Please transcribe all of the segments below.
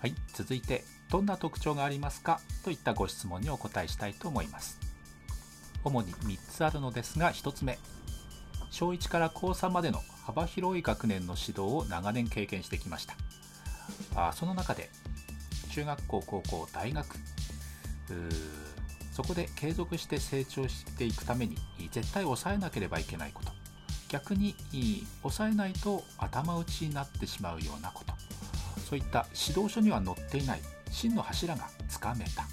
はい、続いてどんな特徴がありますか？といったご質問にお答えしたいと思います。主に3つあるのですが1つ目。小1から高3までの幅広い学年の指導を長年経験してきました。あその中で中学校高校大学そこで継続して成長していくために絶対抑えなければいけないこと。逆に抑えないと頭打ちになってしまうようなこと。そういった指導書には載っていない真の柱がつかめた。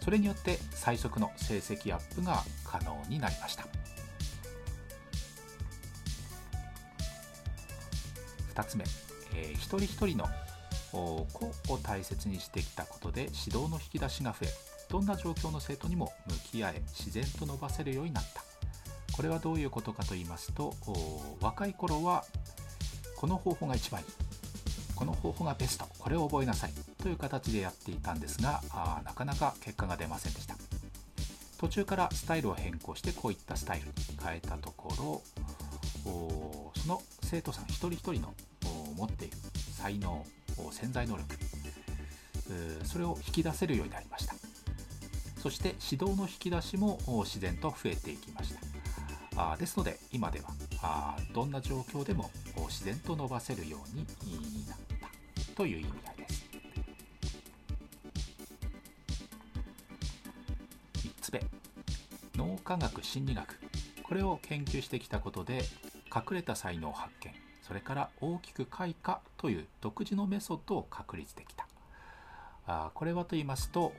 それによって最速の成績アップが可能になりました。2つ目、えー、一人一人の個を大切にしてきたことで指導の引き出しが増えどんな状況の生徒にも向き合え自然と伸ばせるようになった。これはどういうことかと言いますと若い頃はこの方法が一番いい。この方法がベストこれを覚えなさいという形でやっていたんですがあなかなか結果が出ませんでした。途中からスタイルを変更してこういったスタイルに変えたところその生徒さん一人一人の持っている才能潜在能力それを引き出せるようになりました。そして指導の引き出しも自然と増えていきました。あですので今ではあどんな状況でも自然と伸ばせるようになったという意味合いです。3つ目。脳科学心理学。これを研究してきたことで隠れた才能発見。それから大きく開花という独自のメソッドを確立できた。あこれはと言いますと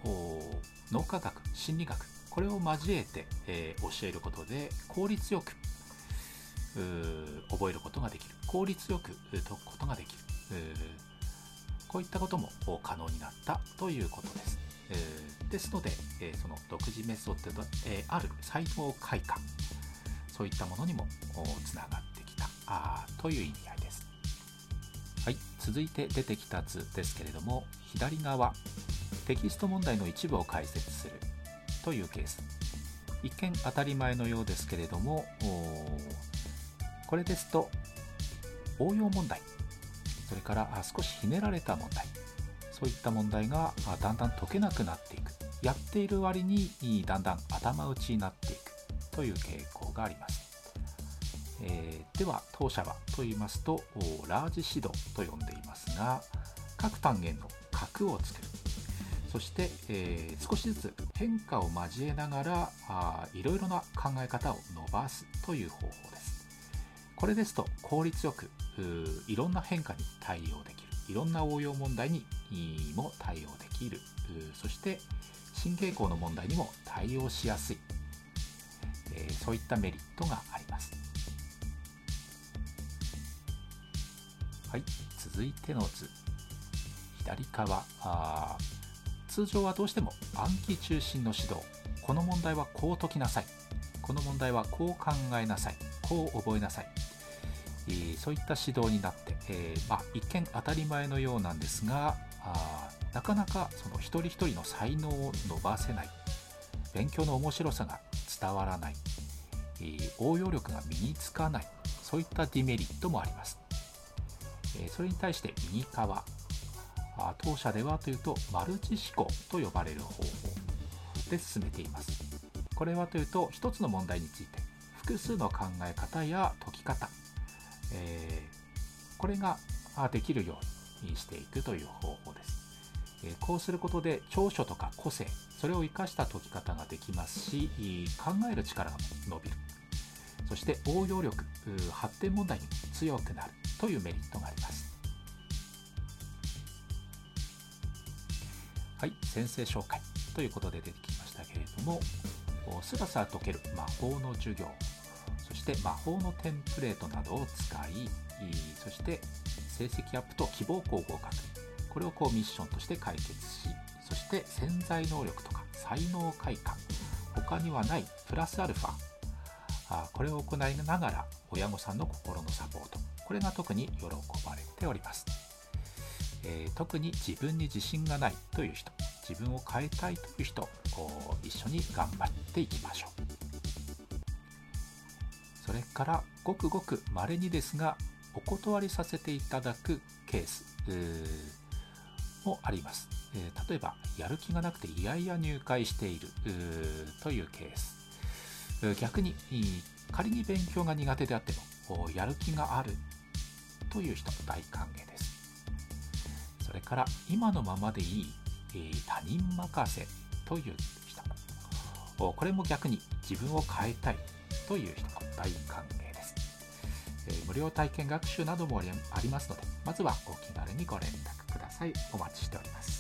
脳科学心理学。これを交えて、えー、教えることで効率よく覚えることができる。効率よく解くことができる。こういったことも可能になったということです、ですので、えー、その独自メソッドで、えある才能開花。そういったものにもつながってきた。あという意味合いです。はい、続いて出てきた図ですけれども左側。テキスト問題の一部を解説する。というケース。一見当たり前のようですけれどもこれですと応用問題。それから少しひねられた問題。そういった問題がだんだん解けなくなっていく。やっている割にだんだん頭打ちになっていく。という傾向があります。えー、では当社はと言いますとラージ指導と呼んでいますが各単元の角を作る。そして、えー、少しずつ変化を交えながらあいろいろな考え方を伸ばすという方法ですこれですと効率よくいろんな変化に対応できるいろんな応用問題にも対応できるそして新傾向の問題にも対応しやすいえそういったメリットがあります。はい、続いての図。左側あ通常はどうしても暗記中心の指導。この問題はこう解きなさい。この問題はこう考えなさい。こう覚えなさい、えー、そういった指導になって、えー、まあ、一見当たり前のようなんですがあなかなかその一人一人の才能を伸ばせない。勉強の面白さが伝わらない、えー、応用力が身につかない。そういったディメリットもあります、え、それに対して右側当社ではというとマルチ思考と呼ばれる方法で進めています。これはというと一つの問題について複数の考え方や解き方、えー、これができるようにしていくという方法です。えこうすることで長所とか個性それを生かした解き方ができますし考える力が伸びる。そして応用力発展問題に強くなるというメリットがあります。はい先生紹介。ということで出てきましたけれどもスラスラ解ける。魔法の授業。そして魔法のテンプレートなどを使いそして成績アップと希望校合格。これをこうミッションとして解決しそして潜在能力とか才能開花。他にはないプラスアルファ。あこれを行いながら親御さんの心のサポート。これが特に喜ばれております、えー、特に自分に自信がないという人自分を変えたいという人一緒に頑張っていきましょうそれからごくごく稀にですがお断りさせていただくケースもあります。えー例えば、やる気がなくていやいや入会しているというケース。逆に、仮に勉強が苦手であっても、やる気があるという人、大歓迎です。それから、今のままでいい、えー他人任せという人。これも逆に自分を変えたいという人、大歓迎です。えー無料体験学習などもありますので、まずはお気軽にご連絡ください。お待ちしております。